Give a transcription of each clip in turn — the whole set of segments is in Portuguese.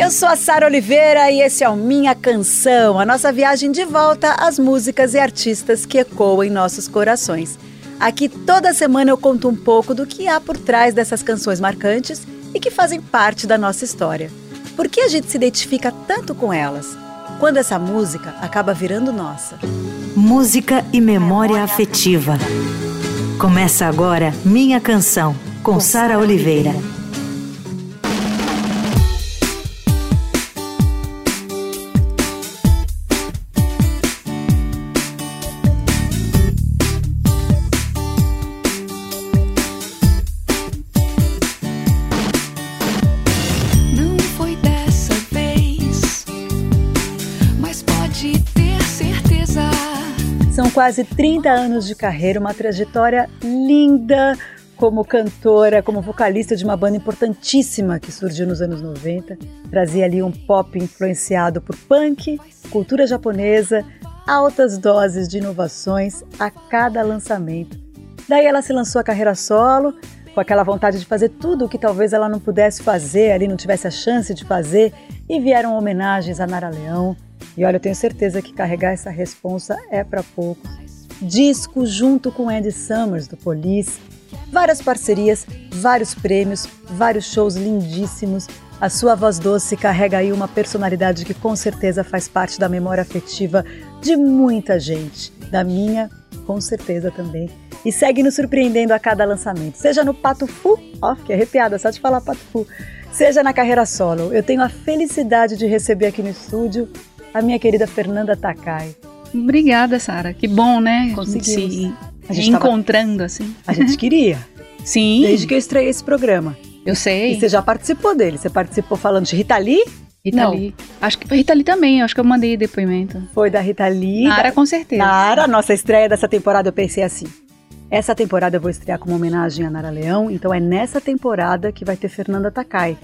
Eu sou a Sara Oliveira e esse é o Minha Canção, a nossa viagem de volta às músicas e artistas que ecoam em nossos corações. Aqui toda semana eu conto um pouco do que há por trás dessas canções marcantes e que fazem parte da nossa história. Por que a gente se identifica tanto com elas? Quando essa música acaba virando nossa. Música e memória afetiva. Começa agora Minha Canção, com Sara Oliveira. Não quase 30 anos de carreira, uma trajetória linda como cantora, como vocalista de uma banda importantíssima que surgiu nos anos 90. Trazia ali um pop influenciado por punk, cultura japonesa, altas doses de inovações a cada lançamento. Daí ela se lançou a carreira solo, com aquela vontade de fazer tudo o que talvez ela não pudesse fazer, ali não tivesse a chance de fazer, e vieram homenagens a Nara Leão. E olha, eu tenho certeza que carregar essa responsa é para poucos. Disco junto com Andy Summers do Police, várias parcerias, vários prêmios, vários shows lindíssimos. A sua voz doce carrega aí uma personalidade que com certeza faz parte da memória afetiva de muita gente, da minha, com certeza também. E segue nos surpreendendo a cada lançamento, seja no Pato Fu, ó, fiquei arrepiada só de falar Pato Fu, seja na carreira solo. Eu tenho a felicidade de receber aqui no estúdio a minha querida Fernanda Takai. Obrigada, Sara. Que bom, né? Conseguimos. Se A gente tava- encontrando, assim. A gente queria, Sim, desde que eu estreiei esse programa. eu sei. E você já participou dele. Você participou falando de Rita Lee? Rita Não. Lee. Acho que Rita Lee também, acho que eu mandei depoimento. Foi da Rita Lee. Nara, com certeza. Nara, nossa estreia dessa temporada, eu pensei assim. Essa temporada eu vou estrear como homenagem a Nara Leão, então é nessa temporada que vai ter Fernanda Takai.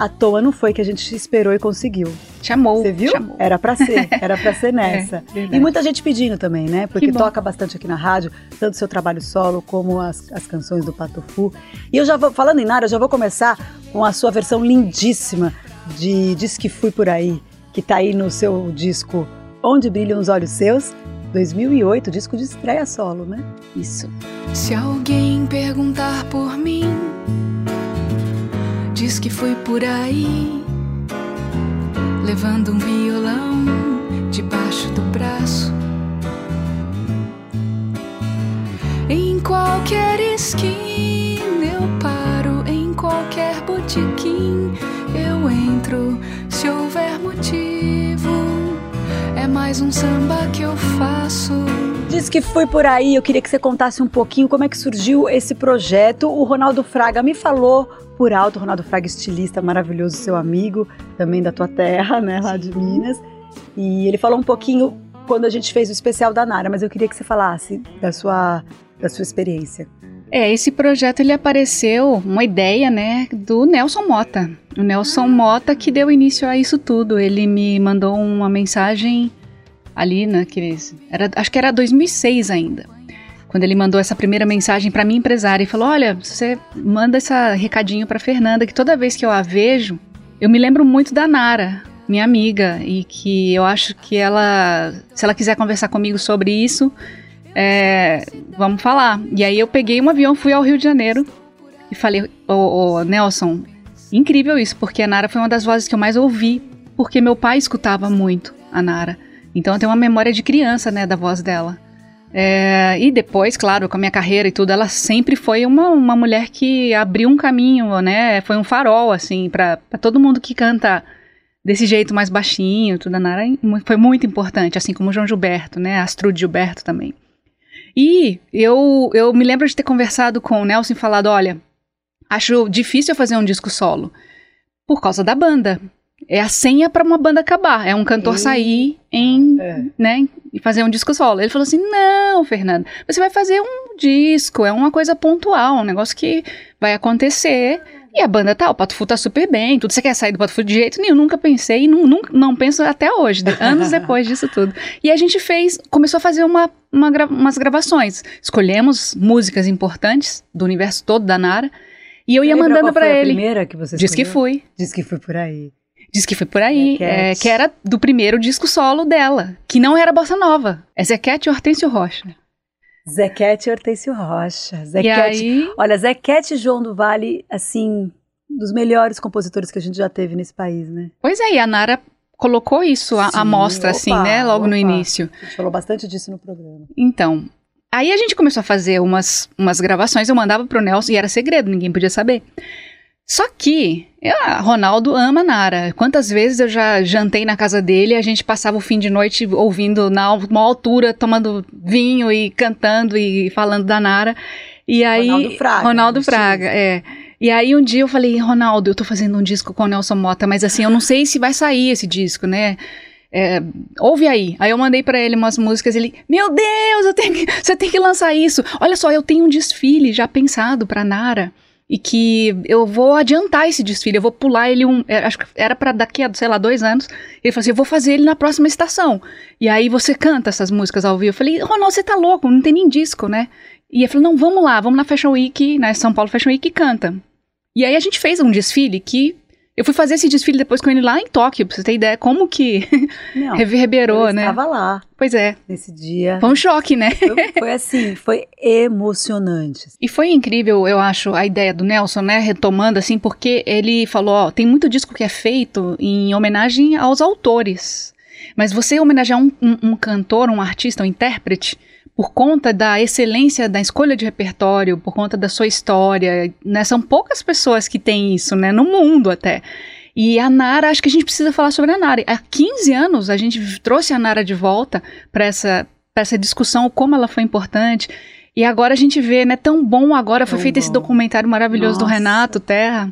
À toa não foi que a gente esperou e conseguiu. Chamou. Você viu? Chamou. Era pra ser, era pra ser nessa. É, e muita gente pedindo também, né? Porque toca bastante aqui na rádio, tanto o seu trabalho solo como as, as canções do Pato Fu. E eu já vou, falando em Nara, eu já vou começar com a sua versão lindíssima de Diz que Fui Por Aí, que tá aí no seu disco Onde Brilham os Olhos Seus, 2008, disco de estreia solo, né? Isso. Se alguém perguntar por mim, diz que fui por aí, levando um violão debaixo do braço. Em qualquer esquina eu paro, em qualquer botequim eu entro. Se houver motivo, é mais um samba que eu faço. Diz que fui por aí, eu queria que você contasse um pouquinho como é que surgiu esse projeto. O Ronaldo Fraga me falou por alto, o Ronaldo Fraga, estilista maravilhoso, seu amigo, também da tua terra, né, lá de Minas. E ele falou um pouquinho quando a gente fez o especial da Nara, mas eu queria que você falasse da sua, da sua experiência. É, esse projeto ele apareceu, uma ideia, né, do Nelson Mota. O Nelson Mota que deu início a isso tudo. Ele me mandou uma mensagem ali naqueles, era, acho que era 2006 ainda. Quando ele mandou essa primeira mensagem para minha empresária e falou: "Olha, você manda esse recadinho para Fernanda que toda vez que eu a vejo, eu me lembro muito da Nara, minha amiga, e que eu acho que ela, se ela quiser conversar comigo sobre isso, é, vamos falar. E aí eu peguei um avião, fui ao Rio de Janeiro e falei, ô, ô, Nelson, incrível isso, porque a Nara foi uma das vozes que eu mais ouvi, porque meu pai escutava muito a Nara. Então eu tenho uma memória de criança, né, da voz dela. É, e depois, claro, com a minha carreira e tudo, ela sempre foi uma, uma mulher que abriu um caminho, né? Foi um farol, assim, para todo mundo que canta desse jeito mais baixinho, tudo. A Nara foi muito importante, assim como o João Gilberto, né? Astrude Gilberto também. E eu, eu me lembro de ter conversado com o Nelson e falado: olha, acho difícil fazer um disco solo por causa da banda. É a senha para uma banda acabar. É um cantor Ih. sair em, É. né, e fazer um disco solo. Ele falou assim: não, Fernando, você vai fazer um disco, é uma coisa pontual, um negócio que vai acontecer. E a banda tá, o Pato Fu tá super bem, tudo. Você quer sair do Pato Fu de jeito nenhum? Nunca pensei, não, nunca, não penso até hoje, anos depois disso tudo. E a gente fez, começou a fazer uma, uma gra- umas gravações. Escolhemos músicas importantes do universo todo da Nara. E eu ia Lembra mandando pra foi A ele. primeira que você Diz que fui. Diz que fui por aí. Diz que foi por aí, é, que era do primeiro disco solo dela, que não era bossa nova. É Zequete e Hortêncio Rocha. Zequete e Hortêncio Rocha. Zequete. aí, Olha, Zequete e João do Vale, assim, dos melhores compositores que a gente já teve nesse país, né? pois é, e a Nara colocou isso à, mostra, assim, né, logo no opa. início. A gente falou bastante disso no programa. Então, aí a gente começou a fazer umas, umas gravações, eu mandava pro Nelson, e era segredo, ninguém podia saber. Só que, ah, Ronaldo ama Nara. Quantas vezes eu já jantei na casa dele, a gente passava o fim de noite ouvindo na uma altura, tomando vinho e cantando e falando da Nara. E aí, Ronaldo Fraga, Ronaldo no Fraga, é. E aí um dia eu falei, Ronaldo, eu tô fazendo um disco com o Nelson Mota, mas assim, eu não sei se vai sair esse disco, né? É, ouve aí. Aí eu mandei pra ele umas músicas, ele, meu Deus, que- você tem que lançar isso. Olha só, eu tenho um desfile já pensado pra Nara e que eu vou adiantar esse desfile, eu vou pular ele um, é, acho que era pra daqui a, sei lá, dois anos. Ele falou assim, eu vou fazer ele na próxima estação. E aí você canta essas músicas ao vivo. Eu falei, Ronaldo, você tá louco, não tem nem disco, né? E ele falou, não, vamos lá, vamos na Fashion Week, na São Paulo Fashion Week e canta. E aí a gente fez um desfile que eu fui fazer esse desfile depois com ele lá em Tóquio, pra você ter ideia como que Não, reverberou, eu né? estava lá Pois é, nesse dia. foi um choque, né? Foi, foi assim, foi emocionante. E foi incrível, eu acho, a ideia do Nelson, né? Retomando, assim, porque ele falou: ó, tem muito disco que é feito em homenagem aos autores. Mas você homenagear um, um- um cantor, um artista, um intérprete, por conta da excelência da escolha de repertório, por conta da sua história, né? São poucas pessoas que têm isso, né? No mundo até. E a Nara, acho que a gente precisa falar sobre a Nara. Há 15 anos a gente trouxe a Nara de volta para essa, pra essa discussão, como ela foi importante. E agora a gente vê, né? Tão bom agora foi Tão feito esse bom. documentário maravilhoso do Nossa. Renato Terra.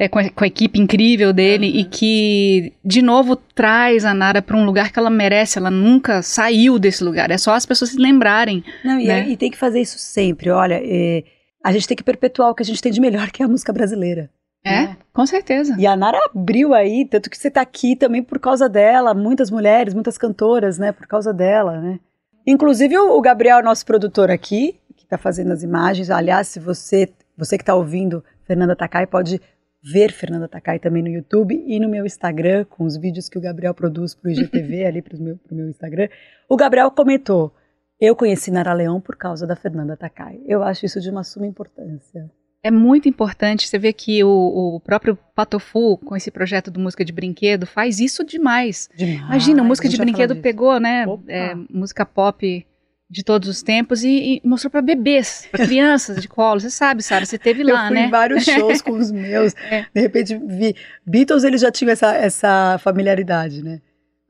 É, com, a, com a equipe incrível dele e que, de novo, traz a Nara para um lugar que ela merece. Ela nunca saiu desse lugar. É só as pessoas se lembrarem. Não, e, né? e tem que fazer isso sempre. Olha, é, a gente tem que perpetuar o que a gente tem de melhor, que é a música brasileira. É, né? com certeza. E a Nara abriu aí, tanto que você tá aqui também por causa dela, muitas mulheres, muitas cantoras, né, por causa dela, né. Inclusive o o Gabriel, nosso produtor aqui, que tá fazendo as imagens, aliás, se você, você que tá ouvindo Fernanda Takai, pode ver Fernanda Takai também no YouTube e no meu Instagram, com os vídeos que o Gabriel produz pro IGTV, ali pro meu, pro meu Instagram. O Gabriel comentou, eu conheci Nara Leão por causa da Fernanda Takai. Eu acho isso de uma suma importância. É muito importante. Você vê que o, o próprio Patofu, com esse projeto do música de brinquedo, faz isso demais. Demais. Imagina, música de brinquedo pegou, né? É, música pop de todos os tempos e, e mostrou para bebês, para crianças de colo. Você sabe, Sara, você teve lá, eu fui né? em vários shows com os meus. É. De repente vi. Beatles eles já tinham essa, essa familiaridade, né?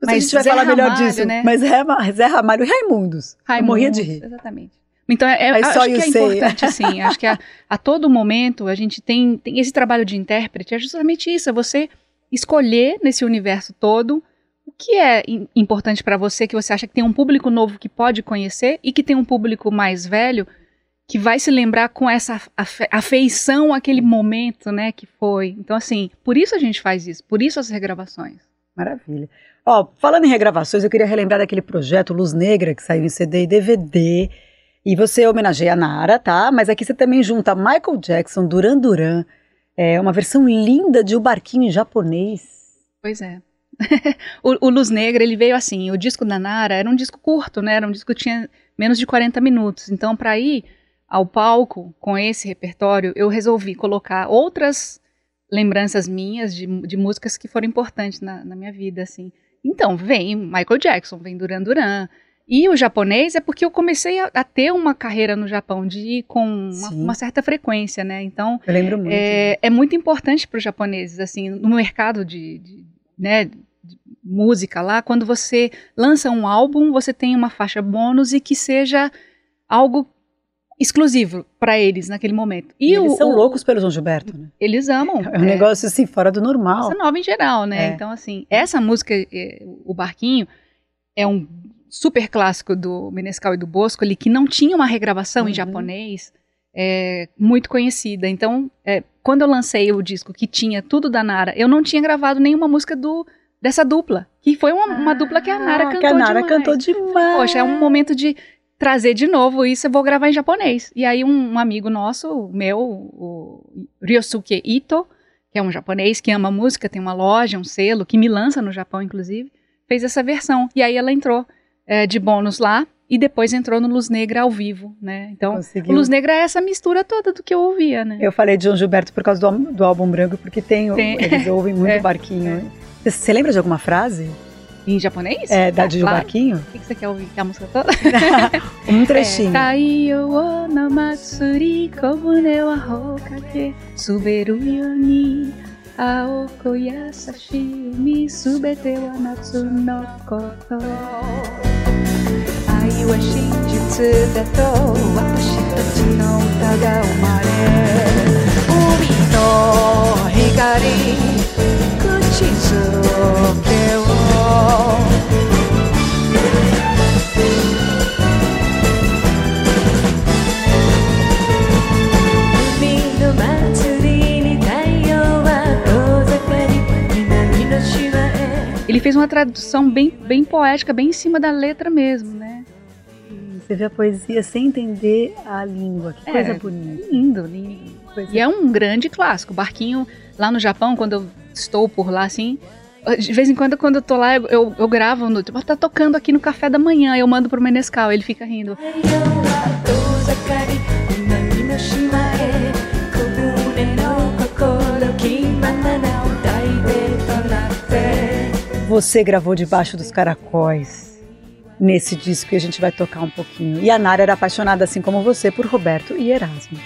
Mas a Mas gente vai Zé falar melhor Ramalho, disso. né? Mas Zé, Zé Ramalho e Raimundos. Eu morria de rir. Exatamente. Então, é, é- I acho que é importante, assim, acho que a, a todo momento a gente tem, tem esse trabalho de intérprete, é justamente isso, é você escolher nesse universo todo que é im- importante para você, que você acha que tem um público novo que pode conhecer e que tem um público mais velho que vai se lembrar com essa afe- afeição àquele momento, né, que foi. Então, assim, por isso a gente faz isso, por isso as regravações. Maravilha. Ó, falando em regravações, eu queria relembrar daquele projeto Luz Negra que saiu em CD e DVD. E você homenageia a Nara, tá? Mas aqui você também junta Michael Jackson, Duran Duran. É uma versão linda de O Barquinho em japonês. Pois é. o, o Luz Negra, ele veio assim, o disco da Nara era um disco curto, né? Era um disco que tinha menos de 40 minutos. Então, para ir ao palco com esse repertório, eu resolvi colocar outras lembranças minhas de, de músicas que foram importantes na, na minha vida, assim. Então, vem Michael Jackson, vem Duran Duran. E o japonês é porque eu comecei a, a ter uma carreira no Japão de ir com uma, uma certa frequência, né? Então, Eu lembro muito. é, é muito importante para os japoneses, assim, no mercado de, de, né, de música lá, quando você lança um álbum, você tem uma faixa bônus e que seja algo exclusivo para eles naquele momento. E, E, eles o- são o- loucos pelo João Gilberto, né? Eles amam. É um negócio assim, fora do normal. Bossa nova em geral, né? É. Então, assim, essa música, é, o Barquinho, é um super clássico do Menescal e do Bosco, ali, que não tinha uma regravação em Uhum. japonês é, muito conhecida. Então, é, quando eu lancei o disco que tinha tudo da Nara, eu não tinha gravado nenhuma música do, dessa dupla, que foi uma, uma dupla que a Nara Ah, cantou que a Nara demais. cantou demais. Poxa, é um momento de trazer de novo isso, eu vou gravar em japonês. E aí um, um amigo nosso, meu, o Ryosuke Ito, que é um japonês que ama música, tem uma loja, um selo, que me lança no Japão, inclusive, fez essa versão. E aí ela entrou é, de bônus lá e depois entrou no Luz Negra ao vivo, né? Então, Conseguiu. Luz Negra é essa mistura toda do que eu ouvia, né? Eu falei de João Gilberto por causa do, do álbum branco, porque tem, Tem. eles ouvem muito É. Barquinho. Você, você lembra de alguma frase? Em japonês? É, da ah, de claro. barquinho? O que, você quer ouvir? A música toda? um trechinho. É, Taiyo wo namatsuri kobune wa hokake suberu yo ni aoko yasashi mi subete wa natsu no koto Ai wa shinjutsu da to watashi tachi no uta ga omare Umi to fez uma tradução bem, bem poética, bem em cima da letra mesmo, né? Você vê a poesia sem entender a língua. Que É. coisa bonita. Lindo, lindo. Coisa E é um grande clássico. Barquinho, lá no Japão, quando eu estou por lá, assim, de vez em quando, quando eu tô lá, eu, eu, eu gravo, no, tipo, tá tocando aqui no café da manhã, eu mando pro Menescal, ele fica rindo. Você gravou debaixo dos caracóis. Nesse disco que a gente vai tocar um pouquinho. E a Nara era apaixonada, assim como você, por Roberto e Erasmo.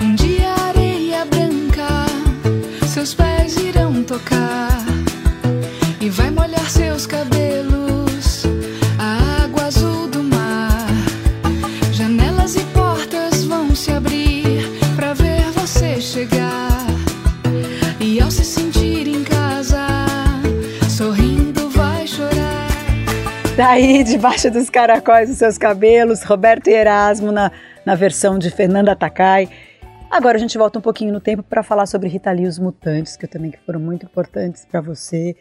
Um dia areia branca seus pés irão tocar e vai molhar seus cabelos. E ao se sentir em casa, sorrindo vai chorar. Daí, debaixo dos caracóis dos seus cabelos, Roberto e Erasmo na, na versão de Fernanda Takai. Agora a gente volta um pouquinho no tempo para falar sobre Rita Lee e os Mutantes, que também que foram muito importantes para você.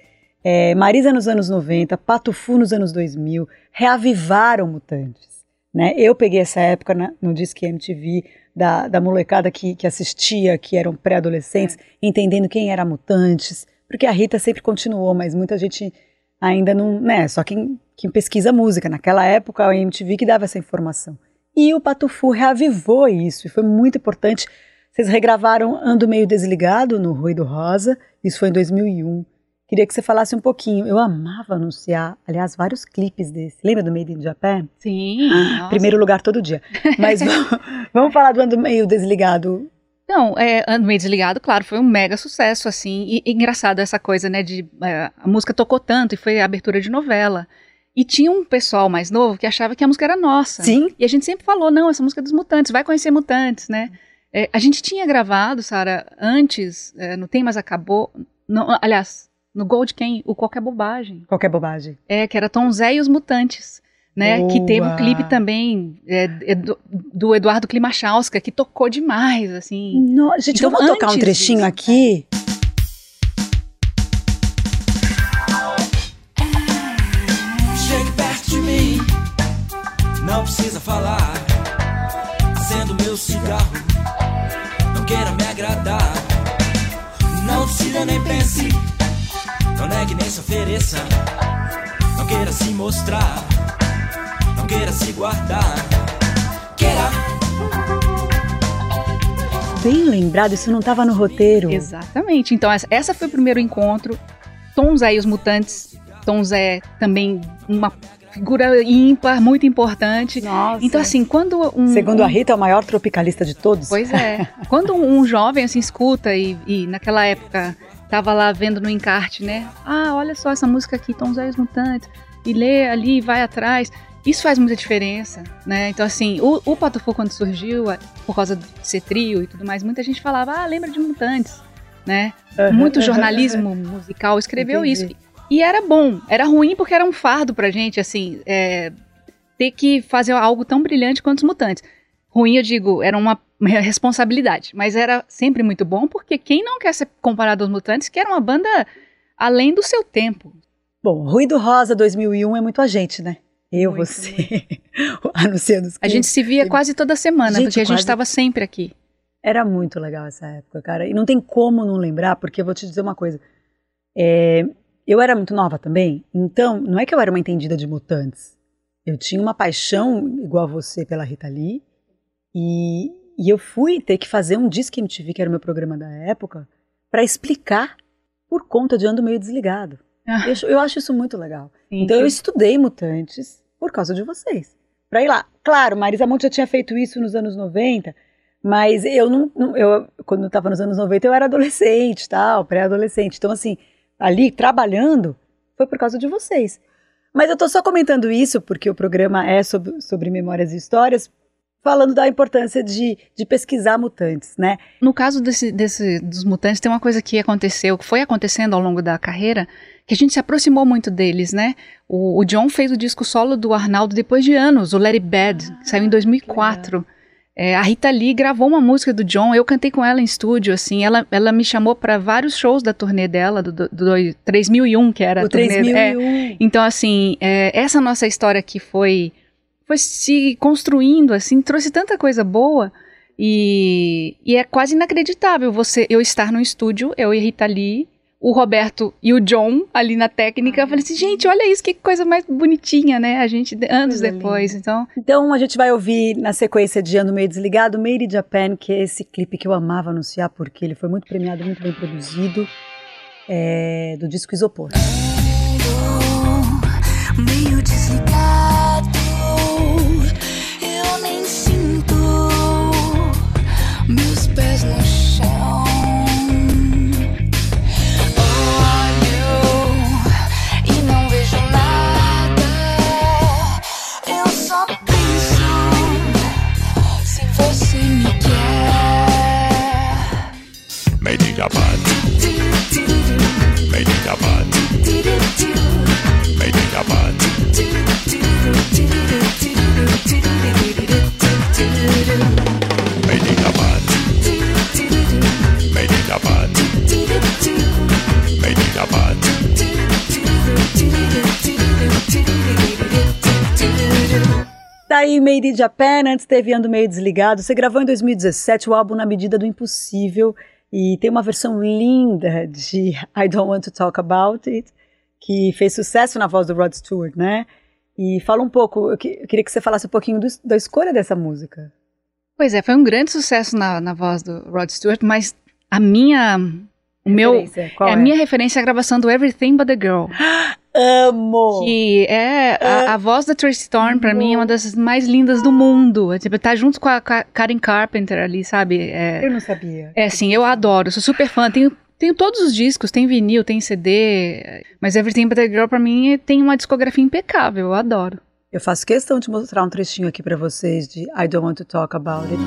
É, Marisa nos anos 90, Pato Fu nos anos 2000, reavivaram Mutantes. Né? Eu peguei essa época na- no Disque MTV da, da molecada que, que assistia, que eram pré-adolescentes, entendendo quem era Mutantes, porque a Rita sempre continuou, mas muita gente ainda não, né, só quem, quem pesquisa música, naquela época a MTV que dava essa informação. E o Patufu reavivou isso, e foi muito importante. Vocês regravaram Ando Meio Desligado no Ruído Rosa, isso foi em 2001. Queria que você falasse um pouquinho. Eu amava anunciar, aliás, vários clipes desse. Lembra do Made in Japan? Sim. Ah, nossa. primeiro lugar todo dia. Mas vamos, vamos falar do Ando Meio Desligado. Não, é, Ando Meio Desligado, claro, foi um mega sucesso, assim. E, e engraçado essa coisa, né, de... é, a música tocou tanto e foi a abertura de novela. E tinha um pessoal mais novo que achava que a música era nossa. Sim, E a gente sempre falou, não, essa música é dos Mutantes, vai conhecer Mutantes, né? É, a gente tinha gravado, Sara, antes, é, no Tem Mas Acabou, no- aliás, no Gold Quem, o Qualquer Bobagem. qualquer bobagem. É, que era Tom Zé e os Mutantes. Né, que teve um Boa. clipe também é, é, do, do Eduardo Klimachowska, que tocou demais, assim. No, gente, Então, vamos tocar um trechinho disso, aqui? Se ofereça. Não queira se mostrar, não queira se guardar. Queira Bem lembrado, isso não estava no roteiro. Exatamente. Então, essa, essa foi o primeiro encontro. Zé e os Mutantes. Tom Zé também uma figura ímpar, muito importante. Nossa. Então, assim, quando um. Segundo um- a Rita, é o maior tropicalista de todos. Pois é. Quando um, um jovem assim escuta e, e naquela época tava lá vendo no encarte, né? Ah, olha só essa música aqui, Tom Zé os Mutantes. E lê ali, vai atrás. Isso faz muita diferença, né? Então, assim, o, o Patufu, quando surgiu, por causa de ser trio e tudo mais, muita gente falava, ah, lembra de Mutantes, né? Aham, Muito jornalismo musical escreveu Entendi. isso. E era bom, era ruim porque era um fardo pra gente, assim, é, ter que fazer algo tão brilhante quanto os Mutantes. Ruim, eu digo, era uma responsabilidade, mas era sempre muito bom porque quem não quer ser comparado aos Mutantes, que era uma banda além do seu tempo. Bom, Ruído Rosa 2001 é muito a gente, né? Eu, Muito, você, anunciando os A gente se via quase toda semana, Gente, porque a gente quase- estava sempre aqui. Era muito legal essa época, cara. E não tem como não lembrar, porque eu vou te dizer uma coisa. É, eu era muito nova também, então não é que eu era uma entendida de mutantes. Eu tinha uma paixão igual a você pela Rita Lee, e, e eu fui ter que fazer um Disque MTV, que era o meu programa da época, para explicar por conta de ando meio desligado. Ah. Eu, acho- eu acho isso muito legal. Sim, Então eu estudei mutantes por causa de vocês. Pra ir lá. Claro, Marisa Monte já tinha feito isso nos anos 90, mas eu não. não- eu, quando eu tava nos anos 90, eu era adolescente, tal, pré-adolescente. Então, assim, ali trabalhando foi por causa de vocês. Mas eu tô só comentando isso porque o programa é sobre, sobre memórias e histórias, falando da importância de, de pesquisar mutantes, né? No caso desse, desse- dos mutantes, tem uma coisa que aconteceu, que foi acontecendo ao longo da carreira, que a gente se aproximou muito deles, né? O, o John fez o disco solo do Arnaldo depois de anos, o Let It Bad, que saiu em 2004. É, a Rita Lee gravou uma música do John, eu cantei com ela em estúdio, assim, ela, ela me chamou para vários shows da turnê dela, do, do, do 3001, que era a o turnê. é, 3001. então, assim, é, essa nossa história que foi, foi se construindo, assim, trouxe tanta coisa boa e, e é quase inacreditável você eu estar no estúdio, eu e Rita Lee, o Roberto e o John ali na técnica. Eu falei assim, gente, olha isso, que coisa mais bonitinha, né? A gente, anos Coisa depois. Então, Então a gente vai ouvir na sequência de Ando Meio Desligado, Made in Japan, que é esse clipe que eu amava anunciar porque ele foi muito premiado, muito bem produzido, é, do disco Isopor. meio desligado. Made in Japan, made in Japan, made in Japan, made in Japan, made in Japan, made in Japan. Daí Made in Japan, antes teve Ando Meio Desligado. Você gravou em 2017 o álbum Na Medida do Impossível e tem uma versão linda de I Don't Want to Talk About It, que fez sucesso na voz do Rod Stewart, né? E fala um pouco, eu, que- eu queria que você falasse um pouquinho do- da escolha dessa música. pois é, foi um grande sucesso na, na voz do Rod Stewart, mas a minha. O meu. Qual a minha referência é a gravação do Everything But the Girl. Amo! Que é a, a voz da Tracy Thorn, pra mim, é uma das mais lindas do mundo. É, tipo, tá junto com a Ka- Karen Carpenter ali, sabe? É, Eu não sabia. é sim, eu adoro, sou super fã. Tenho, tenho todos os discos, tem vinil, tem CD. Mas Everything But the Girl, pra mim, tem uma discografia impecável, eu adoro. Eu faço questão de mostrar um trechinho aqui pra vocês de I Don't Want to Talk About It.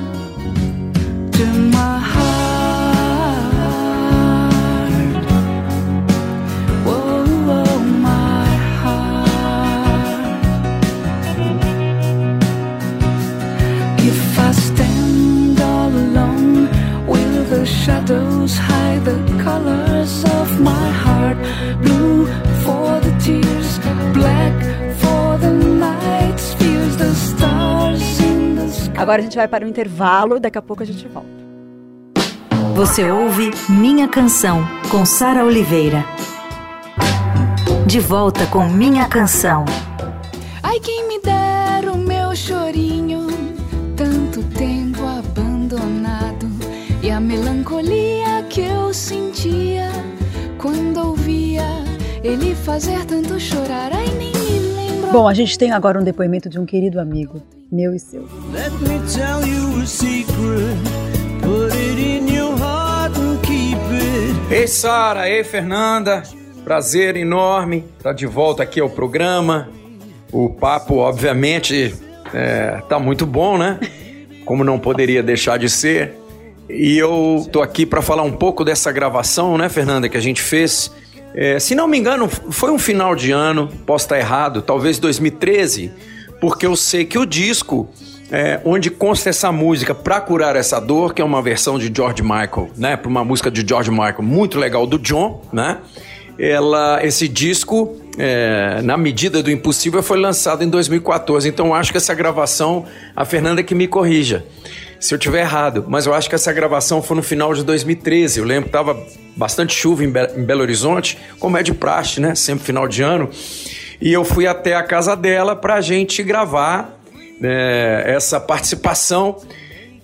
Shadows hide the colors of my heart? Blue for the tears, black for the nights, feels the stars in the sky. Agora a gente vai para o intervalo, daqui a pouco a gente volta. Você ouve Minha Canção, com Sara Oliveira. De volta com Minha Canção. Ai, quem me dera o meu chorinho, tanto tempo abandonado, e a melancolia que eu sentia quando ouvia ele fazer tanto chorar. Ai, nem me lembro. Bom, a gente tem agora um depoimento de um querido amigo, meu e seu. Let me tell you a secret. Put it in your heart and keep it. Ei, Sara, ei, Fernanda. Prazer enorme estar de volta aqui ao programa. O papo, obviamente, é, tá muito bom, né? Como não poderia deixar de ser. E eu tô aqui para falar um pouco dessa gravação, né, Fernanda, que a gente fez. É, se não me engano, foi um final de ano, posso estar errado, talvez 2013, porque eu sei que o disco é, onde consta essa música Pra Curar Essa Dor, que é uma versão de George Michael, né? Para uma música de George Michael muito legal do John, né? ela, esse disco, é, na medida do impossível, foi lançado em 2014. Então, acho que essa gravação, a Fernanda que me corrija se eu tiver errado, mas eu acho que essa gravação foi no final de 2013. Eu lembro que estava bastante chuva em, Be em Belo Horizonte, como é de praxe, né? Sempre final de ano. E eu fui até a casa dela para a gente gravar né, essa participação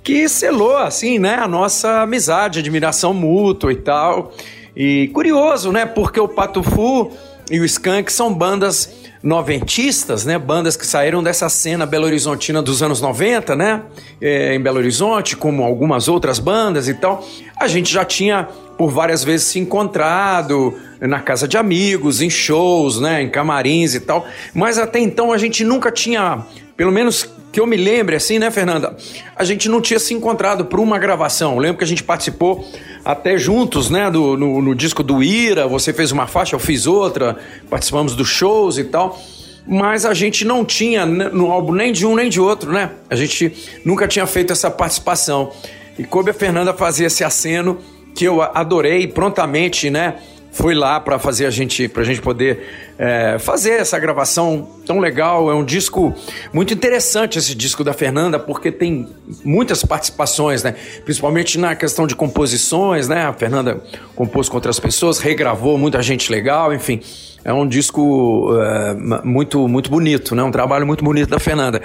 que selou, assim, né? A nossa amizade, admiração mútua e tal. E curioso, né? Porque o Patufu e o Skank são bandas noventistas, né? Bandas que saíram dessa cena belo-horizontina dos anos 90, né? É, em Belo Horizonte, como algumas outras bandas e tal. A gente já tinha por várias vezes se encontrado na casa de amigos, em shows, né? Em camarins e tal. Mas até então a gente nunca tinha, pelo menos que eu me lembre assim, né, Fernanda? A gente não tinha se encontrado por uma gravação. Eu lembro que a gente participou até juntos, né, do, no, no disco do Ira. Você fez uma faixa, eu fiz outra. Participamos dos shows e tal mas a gente não tinha no álbum nem de um nem de outro, né? A gente nunca tinha feito essa participação. E coube a Fernanda fazer esse aceno que eu adorei prontamente, né? Fui lá para fazer a gente, para a gente poder é, fazer essa gravação tão legal. É um disco muito interessante esse disco da Fernanda, porque tem muitas participações, né? Principalmente na questão de composições, né? A Fernanda compôs com outras pessoas, regravou muita gente legal, enfim. É um disco é, muito muito bonito, né? Um trabalho muito bonito da Fernanda.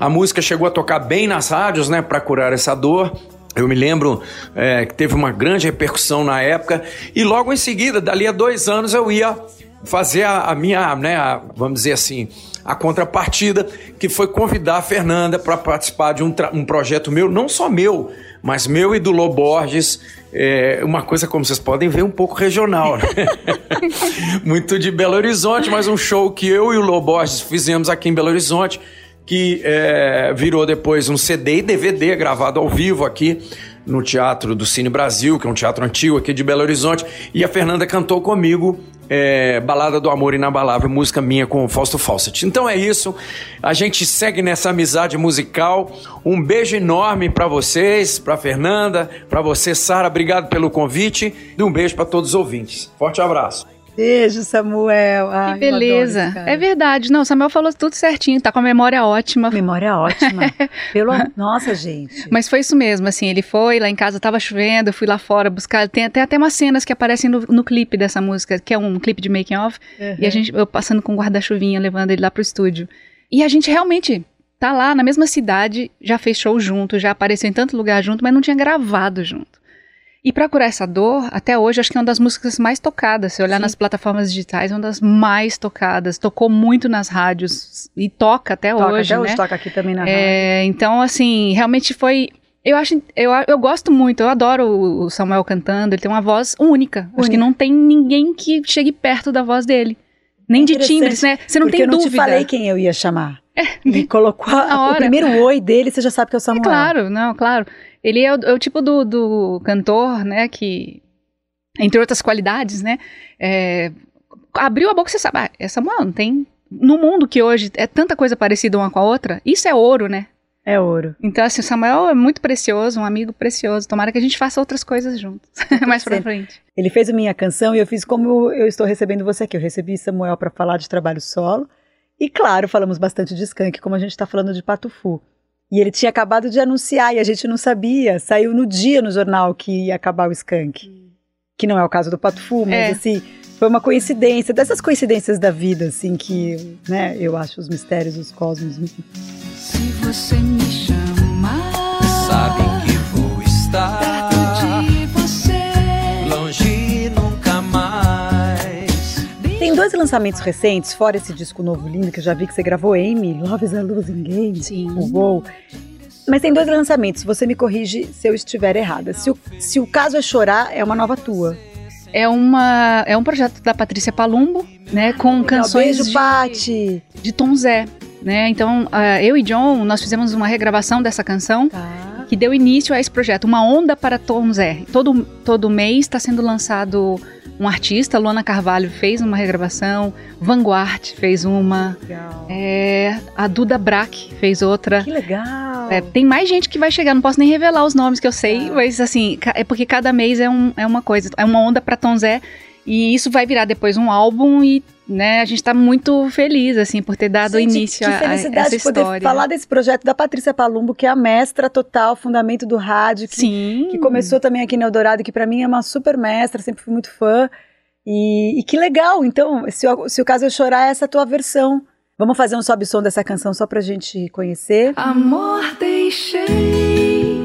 A música chegou a tocar bem nas rádios, né? Para curar essa dor. Eu me lembro é, que teve uma grande repercussão na época e logo em seguida, dali a dois anos, eu ia fazer a, a minha, né, a, vamos dizer assim, a contrapartida, que foi convidar a Fernanda para participar de um, um, projeto meu, não só meu, mas meu e do Loborges, é, uma coisa, como vocês podem ver, um pouco regional, né? Muito de Belo Horizonte, mas um show que eu e o Loborges fizemos aqui em Belo Horizonte, que é, virou depois um CD e DVD gravado ao vivo aqui no Teatro do Cine Brasil, que é um teatro antigo aqui de Belo Horizonte, e a Fernanda cantou comigo é, Balada do Amor Inabalável, música minha com o Fausto Fawcett. Então é isso, a gente segue nessa amizade musical. Um beijo enorme para vocês, para Fernanda, para você, Sara, obrigado pelo convite e um beijo para todos os ouvintes. Forte abraço. Beijo, Samuel. Ai, que beleza. É verdade. Não, Samuel falou tudo certinho, tá com a memória ótima. Memória ótima. Pelo... Nossa, gente. Mas foi isso mesmo, assim, ele foi lá em casa, tava chovendo, eu fui lá fora buscar. Tem até, até umas cenas que aparecem no, no clipe dessa música, que é um clipe de making off. Uhum. E a gente, eu passando com guarda-chuvinha, levando ele lá pro estúdio. E a gente realmente tá lá na mesma cidade, já fez show junto, já apareceu em tanto lugar junto, mas não tinha gravado junto. E para curar essa dor, até hoje acho que é uma das músicas mais tocadas. Se olhar Sim. nas plataformas digitais, é uma das mais tocadas. Tocou muito nas rádios e toca até toca, hoje. Até né? hoje toca aqui também na é, rádio. Então, assim, realmente foi. Eu acho, eu, eu gosto muito, eu adoro o Samuel cantando, ele tem uma voz única. única. Acho que não tem ninguém que chegue perto da voz dele. Nem é de timbres, né? Você não tem eu não dúvida. Eu te falei quem eu ia chamar. É, ele colocou a, o primeiro oi dele, você já sabe que é o Samuel. É claro, não, claro. Ele é o, é o tipo do, do, cantor, né, que, entre outras qualidades, né, é, abriu a boca e você sabe, ah, é Samuel, não tem... No mundo que hoje é tanta coisa parecida uma com a outra, isso é ouro, né? É ouro. Então, assim, o Samuel é muito precioso, um amigo precioso. Tomara que a gente faça outras coisas juntos, mais pra frente. Ele fez a minha canção e eu fiz como eu estou recebendo você aqui. Eu recebi Samuel para falar de trabalho solo. E, claro, falamos bastante de skunk, como a gente está falando de Patufu. E ele tinha acabado de anunciar e a gente não sabia. Saiu no dia no jornal que ia acabar o skunk. Que não é o caso do Pato Fu, mas é. assim, foi uma coincidência. Dessas coincidências da vida, assim, que né, eu acho os mistérios, os cosmos. Se você me chamar, sabe que vou estar. Dois lançamentos recentes, fora esse disco novo lindo, que eu já vi que você gravou, Amy, Love is a Losing Game. Sim. Uou. Mas tem dois lançamentos, você me corrige se eu estiver errada. Se o, se o caso é chorar, é uma nova tua. É, uma, é um projeto da Patrícia Palumbo, né? Com canções Beijo, de, Pati. de Tom Zé. Né? Então, uh, eu e John, nós fizemos uma regravação dessa canção. Tá que deu início a esse projeto, Uma Onda para Tom Zé. Todo, todo mês está sendo lançado um artista, Luana Carvalho fez uma regravação, Vanguard fez uma, é, a Duda Brack fez outra. Que legal! É, tem mais gente que vai chegar, não posso nem revelar os nomes que eu sei, mas assim, é porque cada mês é, um, é uma coisa, é uma onda para Tom Zé E isso vai virar depois um álbum e né, a gente está muito feliz assim por ter dado Gente, início que a, a felicidade essa de poder história. falar desse projeto da Patrícia Palumbo, que é a mestra total, fundamento do rádio, que, Sim. que começou também aqui no Eldorado, que para mim é uma super mestra, sempre fui muito fã. E, e que legal, então, se, o- se o caso eu chorar, essa é a tua versão. Vamos fazer um sobe-som dessa canção só pra gente conhecer. Amor, deixei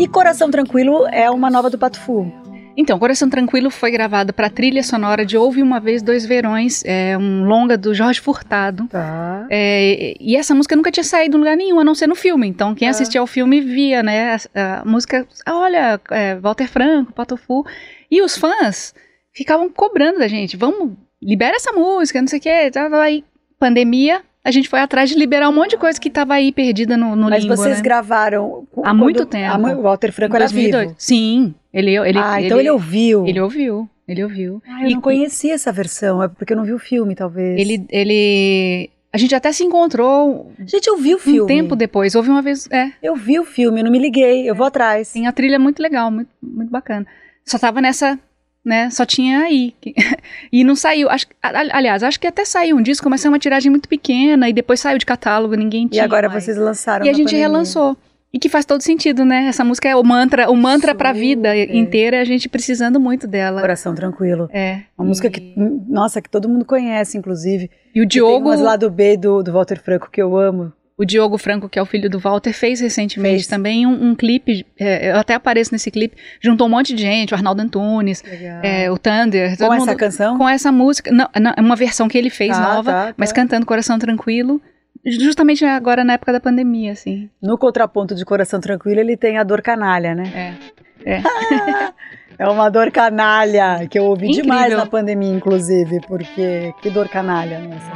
E Coração Tranquilo é uma nova do Pato Fu. Então, Coração Tranquilo foi gravado para trilha sonora de Houve Uma Vez Dois Verões, é um longa do Jorge Furtado. Tá. É, e essa música nunca tinha saído em lugar nenhum, a não ser no filme. Então, quem Ah. assistia ao filme via, né? A, a música, ah, olha, é, Walter Franco, Patofu. E os fãs ficavam cobrando da gente, vamos, libera essa música, não sei o quê. Aí, pandemia, a gente foi atrás de liberar um monte de coisa que tava aí perdida no, no Mas vocês né? gravaram. Há quando- muito tempo. a o Walter Franco era 2002. vivo. Sim, ele, ele, ah, então ele, ouviu. Ele ouviu, ele ouviu. Ah, eu E- não conhecia essa versão, é porque eu não vi o filme, talvez. Ele, ele, a gente até se encontrou Gente, eu vi o filme. um tempo depois. Houve uma vez, é, Eu vi o filme, eu não me liguei, eu vou atrás. tem a trilha muito legal, muito, muito bacana. Só tava nessa, né? Só tinha aí. e não saiu. Acho, a- aliás, acho que até saiu um disco, mas saiu uma tiragem muito pequena e depois saiu de catálogo, ninguém E tinha. agora mais. vocês lançaram E a gente pandemia. relançou. E que faz todo sentido, né? Essa música é o mantra, o mantra pra Super. vida inteira, a gente precisando muito dela. Coração Tranquilo. É. Uma música que, nossa, que todo mundo conhece, inclusive. E o Tem Diogo, umas lá do B do, do Walter Franco que eu amo. O Diogo Franco, que é o filho do Walter, fez recentemente Fez. também um, um clipe. é, eu até apareço nesse clipe. Juntou um monte de gente, o Arnaldo Antunes, é, o Thunder. Com essa mundo- canção? com essa música. Não, não, é uma versão que ele fez Ah, nova, tá, tá. mas cantando Coração Tranquilo. Justamente agora na época da pandemia, assim. No contraponto de Coração Tranquilo, ele tem a dor canalha, né? É. É. É uma dor canalha, que eu ouvi Incrível. demais na pandemia, inclusive, porque que dor canalha, nossa.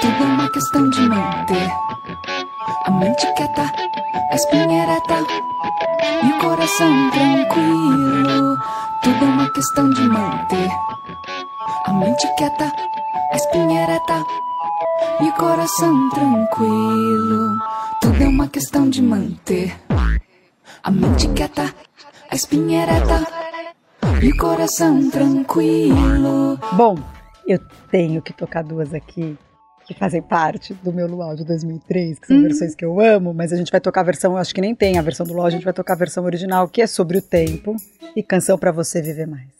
Tudo é uma questão de manter a mente quieta, a espinha ereta e o coração tranquilo. Tudo é uma questão de manter a mente quieta, a espinha ereta e o coração tranquilo. Tudo é uma questão de manter a mente quieta, a espinha ereta e o coração tranquilo. Bom, eu tenho que tocar duas aqui que fazem parte do meu Luau de 2003, que são Hum. versões que eu amo, mas a gente vai tocar a versão, eu acho que nem tem a versão do Luau, a gente vai tocar a versão original, que é sobre o tempo e canção pra você viver mais.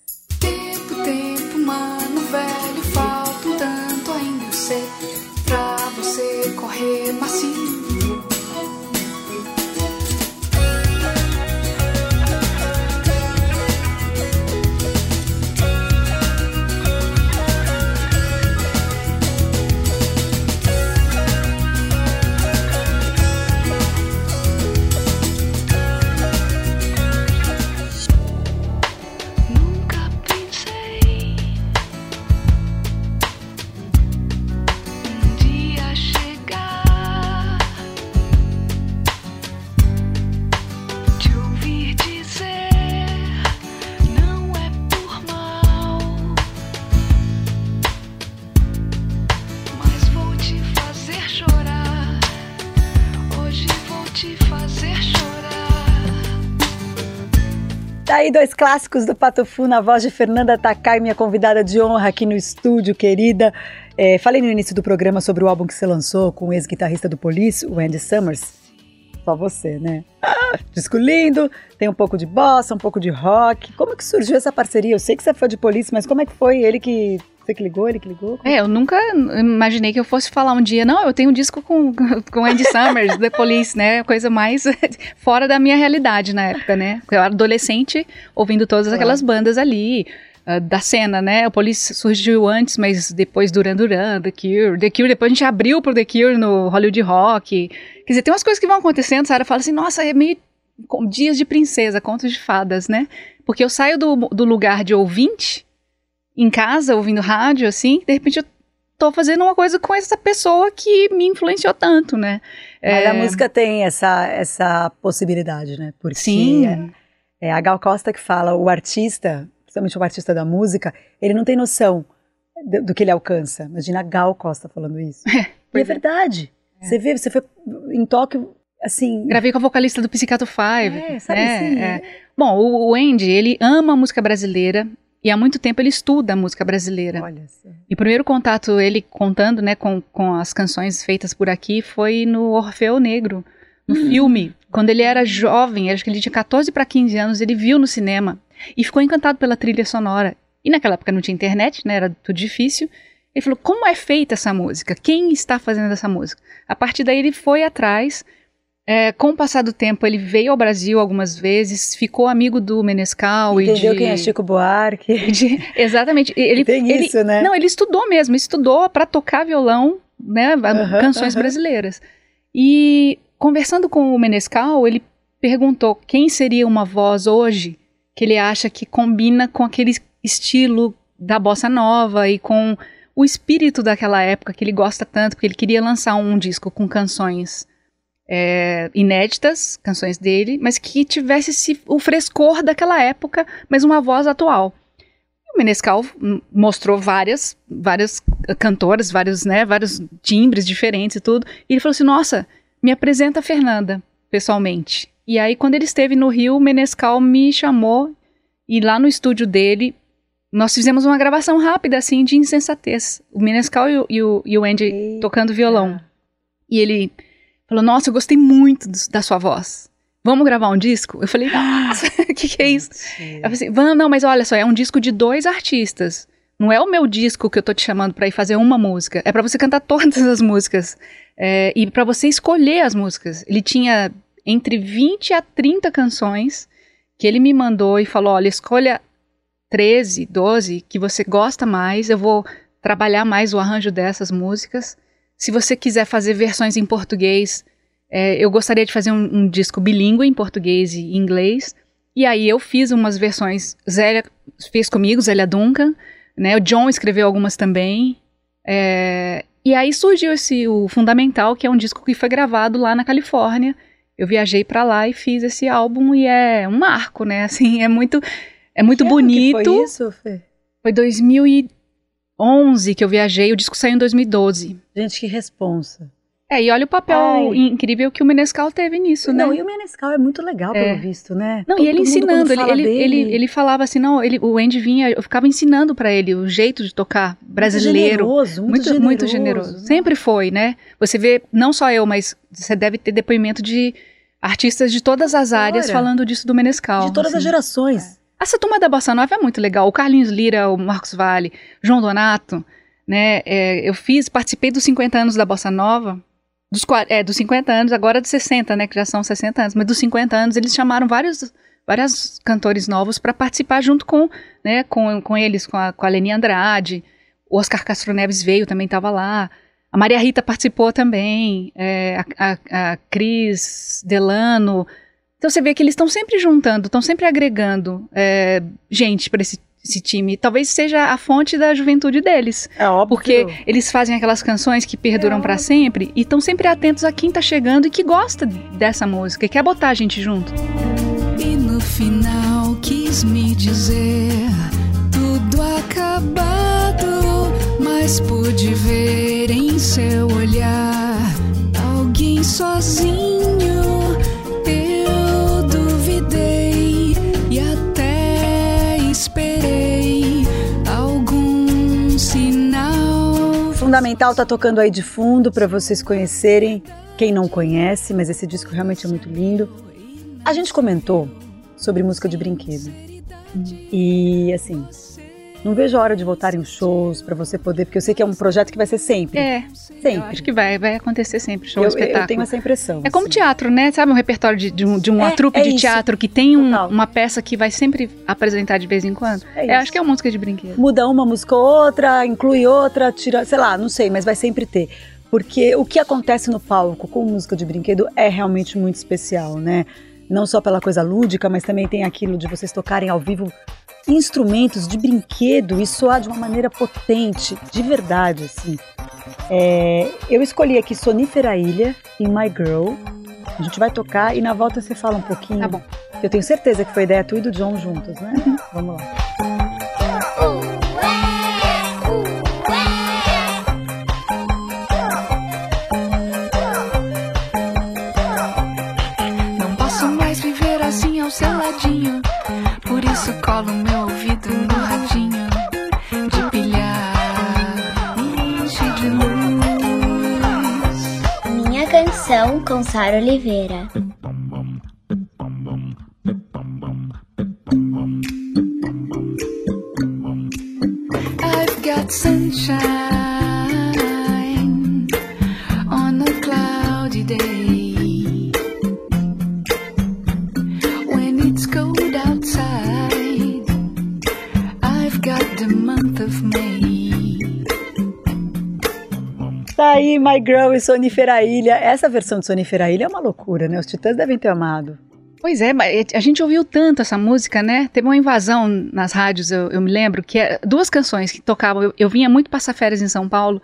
Aí dois clássicos do Patofu na voz de Fernanda Takai, minha convidada de honra aqui no estúdio, querida. É, falei no início do programa sobre o álbum que você lançou com o ex-guitarrista do Police, o Andy Summers. Só você, né? Ah, disco lindo, tem um pouco de bossa, um pouco de rock. Como que surgiu essa parceria? Eu sei que você é fã de Police, mas como é que foi? Ele que. Você que ligou, ele que ligou? É, eu nunca imaginei que eu fosse falar um dia, não, eu tenho um disco com, com Andy Summers, The Police, né? Coisa mais fora da minha realidade na época, né? Eu era adolescente ouvindo todas aquelas bandas ali. ah, Da cena, né? O Police surgiu antes, mas depois Duran Duran, The Cure. The Cure, depois a gente abriu pro The Cure no Hollywood Rock. Quer dizer, tem umas coisas que vão acontecendo, Sarah fala assim, nossa, é meio dias de princesa, contos de fadas, né? Porque eu saio do, do lugar de ouvinte, em casa, ouvindo rádio, assim, de repente eu tô fazendo uma coisa com essa pessoa que me influenciou tanto, né? Mas É, a música tem essa, essa possibilidade, né? Porque Sim. É a Gal Costa que fala, o artista principalmente o artista da música, ele não tem noção do, do que ele alcança. Imagina a Gal Costa falando isso. e é é. verdade. Você vê, você foi em Tóquio, assim. Gravei com a vocalista do Psicato Five. É, sabe né? assim? É. Bom, o Andy, ele ama a música brasileira e há muito tempo ele estuda a música brasileira. E o primeiro contato, ele contando, né, com, com as canções feitas por aqui, foi no Orfeu Negro, no filme. Quando ele era jovem, acho que ele tinha 14 para 15 anos, ele viu no cinema e ficou encantado pela trilha sonora. E naquela época não tinha internet, né, era tudo difícil. Ele falou: como é feita essa música? Quem está fazendo essa música? A partir daí ele foi atrás. É, com o passar do tempo, ele veio ao Brasil algumas vezes, ficou amigo do Menescal Entendeu e de... quem é Chico Buarque? de- exatamente. Ele, Tem ele- isso, né? Não, ele estudou mesmo, estudou para tocar violão, né, Aham, canções aham. brasileiras. E conversando com o Menescal, ele perguntou quem seria uma voz hoje que ele acha que combina com aquele estilo da bossa nova e com o espírito daquela época que ele gosta tanto, porque ele queria lançar um disco com canções é, inéditas, canções dele, mas que tivesse esse- o frescor daquela época, mas uma voz atual. O Menescal mostrou várias, várias cantoras, vários, né, vários timbres diferentes e tudo. E ele falou assim: Nossa, me apresenta a Fernanda, pessoalmente. E aí, quando ele esteve no Rio, o Menescal me chamou e lá no estúdio dele, nós fizemos uma gravação rápida, assim, de insensatez. O Menescal e o, e o, e o Andy Eita. tocando violão. E ele falou: Nossa, eu gostei muito do- da sua voz. Vamos gravar um disco? Eu falei: Nossa, o que, que é isso? Eu falei assim, Van, não, mas olha só, é um disco de dois artistas. Não é o meu disco que eu tô te chamando pra ir fazer uma música. É pra você cantar todas as músicas. É, e pra você escolher as músicas. Ele tinha entre 20 a 30 canções que ele me mandou e falou: olha, escolha 13, 12 que você gosta mais. Eu vou trabalhar mais o arranjo dessas músicas. Se você quiser fazer versões em português, é, eu gostaria de fazer um, um disco bilíngue em português e inglês. E aí eu fiz umas versões. Zélia fez comigo, Zélia Duncan, né? O John escreveu algumas também. É, e aí surgiu esse o Fundamental, que é um disco que foi gravado lá na Califórnia. Eu viajei pra lá e fiz esse álbum e é um marco, né? Assim, é muito é muito Que ano que bonito. foi isso, Fê? Foi 2011 que eu viajei, o disco saiu em 2012. Gente, que responsa. É, e olha o papel Ai. incrível que o Menescal teve nisso, né? Não, e o Menescal é muito legal, É. pelo visto, né? Não, Todo e ele ensinando, ele, ele, dele, ele, ele falava assim, não, ele, o Andy vinha, eu ficava ensinando pra ele o jeito de tocar brasileiro. Muito generoso, muito, Muito, generoso. muito generoso. Sempre foi, né? Você vê, não só eu, mas você deve ter depoimento de artistas de todas as áreas Olha, falando disso do Menescal. De todas as assim. gerações. Essa turma da Bossa Nova é muito legal. O Carlinhos Lira, o Marcos Vale, João Donato, né? é, eu fiz, participei dos 50 anos da Bossa Nova. Dos, é, dos 50 anos, agora dos 60, né? Que já são 60 anos. Mas dos 50 anos, eles chamaram vários, vários cantores novos para participar junto com, né, com, com eles, com a, com a Leni Andrade. O Oscar Castro Neves veio, também estava lá. A Maria Rita participou também. é, a, a, a Cris Delano. Então você vê que eles estão sempre juntando, estão sempre agregando é, gente para esse, esse time. Talvez seja a fonte da juventude deles. É óbvio. Porque eles fazem aquelas canções que perduram pra sempre e estão sempre atentos a quem tá chegando e que gosta dessa música e quer botar a gente junto. E no final quis me dizer tudo acabado, mas pude ver em seu olhar alguém sozinho. Sinal. Fundamental tá tocando aí de fundo para vocês conhecerem. Quem não conhece, mas esse disco realmente é muito lindo. A gente comentou sobre música de brinquedo. E assim, não vejo a hora de voltarem os shows para você poder, porque eu sei que é um projeto que vai ser sempre. É, eu sempre. acho que vai, vai acontecer sempre, show, eu, espetáculo. eu tenho essa impressão. É como assim. teatro, né? Sabe um repertório de, de, um, de uma É, trupe é de isso. teatro que tem um- uma peça que vai sempre apresentar de vez em quando? É eu isso. acho que é uma música de brinquedo. Muda uma música ou outra, inclui outra, tira, sei lá, não sei, mas vai sempre ter. Porque o que acontece no palco com música de brinquedo é realmente muito especial, né? Não só pela coisa lúdica, mas também tem aquilo de vocês tocarem ao vivo instrumentos de brinquedo e soar de uma maneira potente, de verdade, assim. É, eu escolhi aqui Sonífera Ilha e My Girl. A gente vai tocar e na volta você fala um pouquinho. Tá bom. Eu tenho certeza que foi ideia tu e do John juntos, né? Vamos lá. Não posso mais viver assim ao seu ladinho. Por isso colo meu Sara Oliveira. My Girl e Sonifera Ilha. Essa versão de Sonifera Ilha é uma loucura, né? Os Titãs devem ter amado. Pois é, a gente ouviu tanto essa música, né? Teve uma invasão nas rádios, eu, eu me lembro, que é duas canções que tocavam. Eu, eu vinha muito passar férias em São Paulo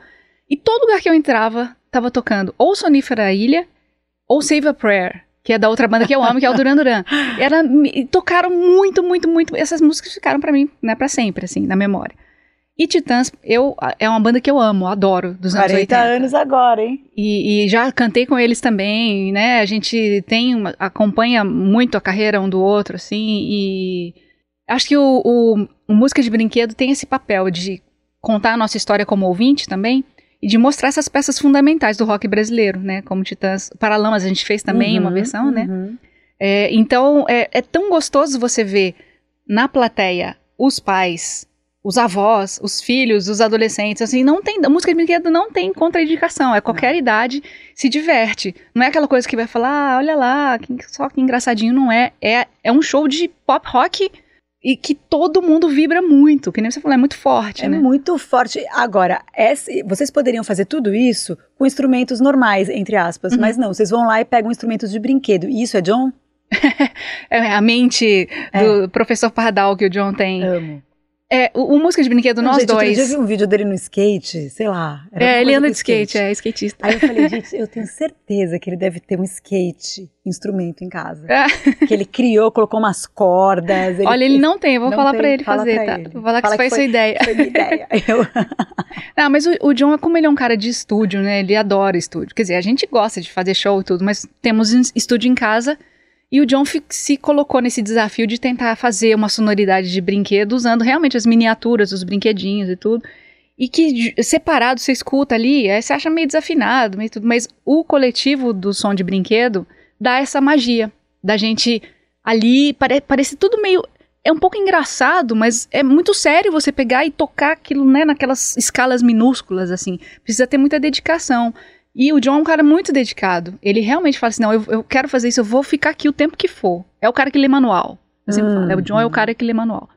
e todo lugar que eu entrava tava tocando ou Sonífera Ilha ou Save a Prayer, que é da outra banda que eu amo, que é o Duran Duran. Era, tocaram muito, muito, muito. Essas músicas ficaram pra mim, né, para sempre, assim, na memória. E Titãs, eu, é uma banda que eu amo, adoro, dos anos 40 80. anos agora, hein? E, e já cantei com eles também, né? A gente tem uma- acompanha muito a carreira um do outro, assim, e acho que o, o, o música de brinquedo tem esse papel de contar a nossa história como ouvinte também e de mostrar essas peças fundamentais do rock brasileiro, né? Como Titãs, Paralamas a gente fez também uma Uhum, versão, né? uhum. É, então é, é tão gostoso você ver na plateia os pais, os avós, os filhos, os adolescentes, assim, não tem, a música de brinquedo não tem contraindicação, é qualquer idade se diverte. Não é aquela coisa que vai falar, ah, olha lá, que, só que engraçadinho, não é. É, é um show de pop rock e que todo mundo vibra muito, que nem você falou, é muito forte, É né? muito forte. Agora, vocês poderiam fazer tudo isso com instrumentos normais, entre aspas, Uhum. mas não, vocês vão lá e pegam instrumentos de brinquedo. E isso é John? É a mente do professor Pardal que o John tem. Amo. É, o, o música de brinquedo, Não, nós gente, dois. eu vi um vídeo dele no skate, sei lá. É, ele anda de skate, é skatista. Aí eu falei, gente, eu tenho certeza que ele deve ter um skate, instrumento em casa. É. Que ele criou, colocou umas cordas. Olha, ele não tem, eu vou Não falar tem, pra ele fala fazer, pra tá? ele. Vou falar que Fala foi que sua foi- ideia. Foi minha ideia. Eu- Não, mas o, o John, como ele é um cara de estúdio, né? Ele adora estúdio. Quer dizer, a gente gosta de fazer show e tudo, mas temos estúdio em casa e o John se colocou nesse desafio de tentar fazer uma sonoridade de brinquedo usando realmente as miniaturas, os brinquedinhos e tudo. E que separado você escuta ali, aí você acha meio desafinado, meio tudo, mas o coletivo do som de brinquedo dá essa magia da gente ali, pare, parece tudo meio é um pouco engraçado, mas é muito sério você pegar e tocar aquilo, né, naquelas escalas minúsculas, assim. Precisa ter muita dedicação. E o John é um cara muito dedicado. Ele realmente fala assim: não, eu, eu quero fazer isso, eu vou ficar aqui o tempo que for. É o cara que lê manual. Eu sempre falo, é, o John é o cara que lê manual.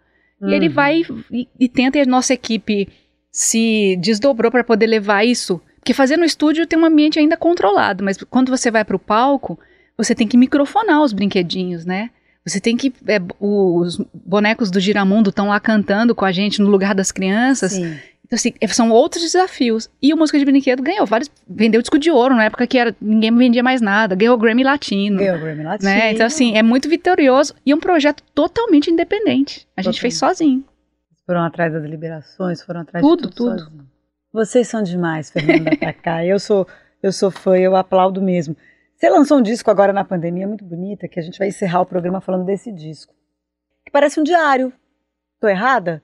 E ele Uhum. vai e, e tenta, e a nossa equipe se desdobrou para poder levar isso. Porque fazer no estúdio tem um ambiente ainda controlado, mas quando você vai pro palco, você tem que microfonar os brinquedinhos, né? Você tem que. é, os bonecos do Giramundo estão lá cantando com a gente no lugar das crianças. Sim. Então, assim, é, são outros desafios. E o Música de Brinquedo ganhou vários. Vendeu disco de ouro na época que era, ninguém vendia mais nada. Ganhou o Grammy Latino. Ganhou o Grammy Latino. Né? Então, assim, é muito vitorioso e um projeto totalmente independente. A gente Totalmente. fez sozinho. Foram atrás das liberações, foram atrás Tudo, de tudo. tudo. sozinho. Vocês são demais, Fernanda Tacá. Eu sou, eu sou fã, eu aplaudo mesmo. Você lançou um disco agora na pandemia muito bonita, que a gente vai encerrar o programa falando desse disco. Que parece um diário. Tô errada?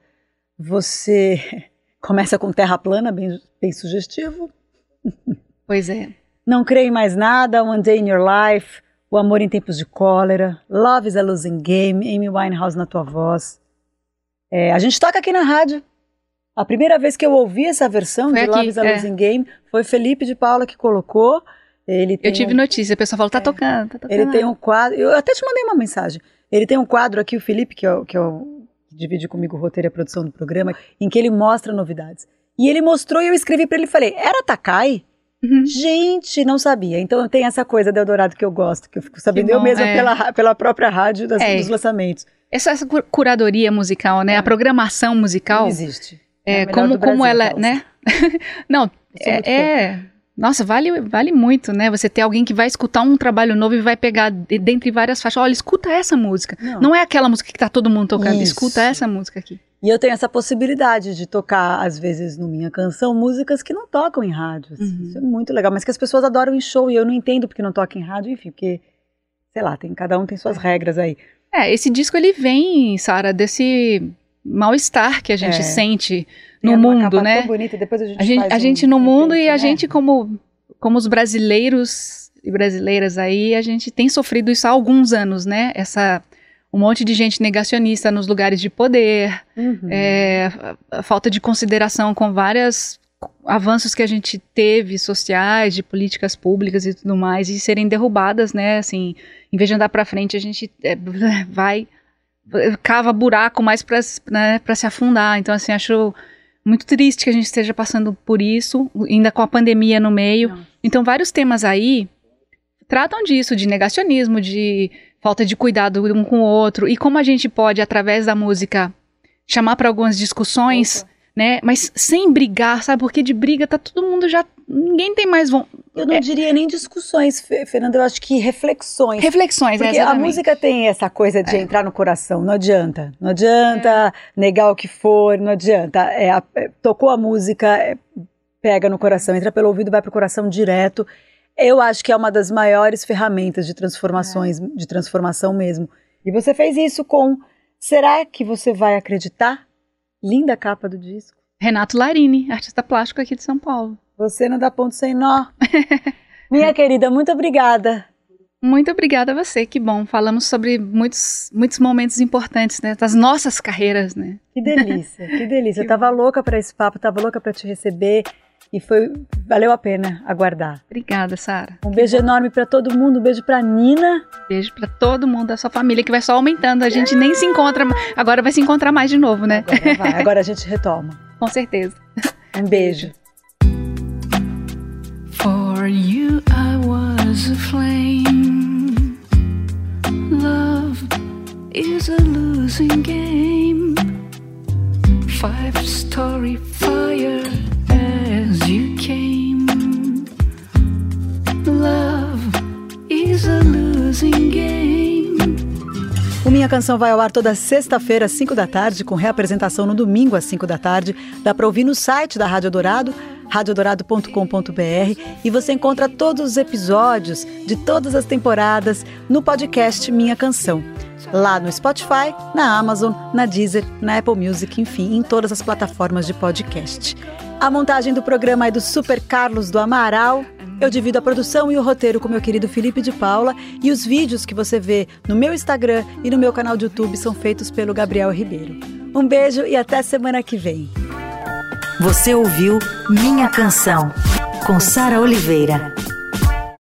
Você começa com Terra Plana, bem, bem sugestivo. Pois é. Não creio em mais nada, One Day in Your Life, O Amor em Tempos de Cólera, Love is a Losing Game, Amy Winehouse na tua voz. É, a gente toca aqui na rádio. A primeira vez que eu ouvi essa versão Foi de aqui, Love is a é. Losing Game foi Felipe de Paula que colocou. Ele tem Eu tive um, notícia, a pessoa falou, tá tocando, tá tocando. Ele tem um quadro. Eu até te mandei uma mensagem. Ele tem um quadro aqui, o Felipe, que, é, o- que, é o- que divide comigo o roteiro e a produção do programa, em que ele mostra novidades. E ele mostrou e eu escrevi pra ele e falei: era Takai? Uhum. Gente, não sabia. Então tem essa coisa do Eldorado que eu gosto, que eu fico sabendo Que eu bom, mesma é. pela, pela própria rádio das- É. dos lançamentos. Essa, essa cu- curadoria musical, né? A programação musical. Não existe. É, como, como Brasil, ela, né? Não, é, é- Nossa, vale, vale muito, né? Você ter alguém que vai escutar um trabalho novo e vai pegar de- dentre várias faixas. Olha, escuta essa música. Não. Não é aquela música que tá todo mundo tocando. Isso. Escuta essa música aqui. E eu tenho essa possibilidade de tocar, às vezes, no Minha Canção, músicas que não tocam em rádio. assim. Uhum. Isso é muito legal, mas que as pessoas adoram em show e eu não entendo porque não toca em rádio, enfim, porque, sei lá, tem, cada um tem suas regras aí. É, esse disco ele vem, Sara, desse mal-estar que a gente É. sente no uma mundo, né? Tão bonita, depois a gente A gente, a um gente no mundo e a né? gente como como os brasileiros e brasileiras aí, a gente tem sofrido isso há alguns anos, né? Essa um monte de gente negacionista nos lugares de poder, Uhum. é, a falta de consideração com vários avanços que a gente teve sociais, de políticas públicas e tudo mais, e serem derrubadas, né? Assim, em vez de andar para frente, a gente é, vai cava buraco mais para né, pra se afundar. Então, assim, acho muito triste que a gente esteja passando por isso, ainda com a pandemia no meio. Nossa. Então, vários temas aí tratam disso, de negacionismo, de falta de cuidado um com o outro, e como a gente pode, através da música, chamar para algumas discussões, né? Mas sem brigar, sabe? Porque de briga tá todo mundo já. Ninguém tem mais von... Eu não diria nem discussões, Fe- Fernanda, eu acho que reflexões. reflexões, é, Porque a exatamente. música tem essa coisa de entrar no coração, não adianta. Não adianta negar o que for, não adianta. É, a- é, tocou a música, é, pega no coração, entra pelo ouvido, vai pro coração direto. Eu acho que é uma das maiores ferramentas de transformações, de transformação mesmo. E você fez isso com. Será que você vai acreditar? Linda capa do disco. Renato Larini, artista plástico aqui de São Paulo. Você não dá ponto sem nó. Minha querida, muito obrigada. Muito obrigada a você, que bom. Falamos sobre muitos, muitos momentos importantes, né? Das nossas carreiras, né? Que delícia, que delícia. Eu tava louca para esse papo, tava louca para te receber e foi valeu a pena aguardar. Obrigada, Sara. Um beijo enorme para todo mundo, um beijo para Nina. Beijo pra todo mundo da sua família, que vai só aumentando. A gente nem se encontra, agora vai se encontrar mais de novo, né? Agora vai, agora a gente retoma. Com certeza. Um beijo. For you, I was a flame. Love is a losing game. Five story fire as you came. Love is a losing game. Minha Canção vai ao ar toda sexta-feira, às 5 da tarde, com reapresentação no domingo, às 5 da tarde. Dá para ouvir no site da Rádio Dourado, radiodorado.com.br e você encontra todos os episódios de todas as temporadas no podcast Minha Canção. Lá no Spotify, na Amazon, na Deezer, na Apple Music, enfim, em todas as plataformas de podcast. A montagem do programa é do Super Carlos do Amaral. Eu divido a produção e o roteiro com meu querido Felipe de Paula e os vídeos que você vê no meu Instagram e no meu canal de YouTube são feitos pelo Gabriel Ribeiro. Um beijo e até semana que vem. Você ouviu Minha Canção, com Sara Oliveira.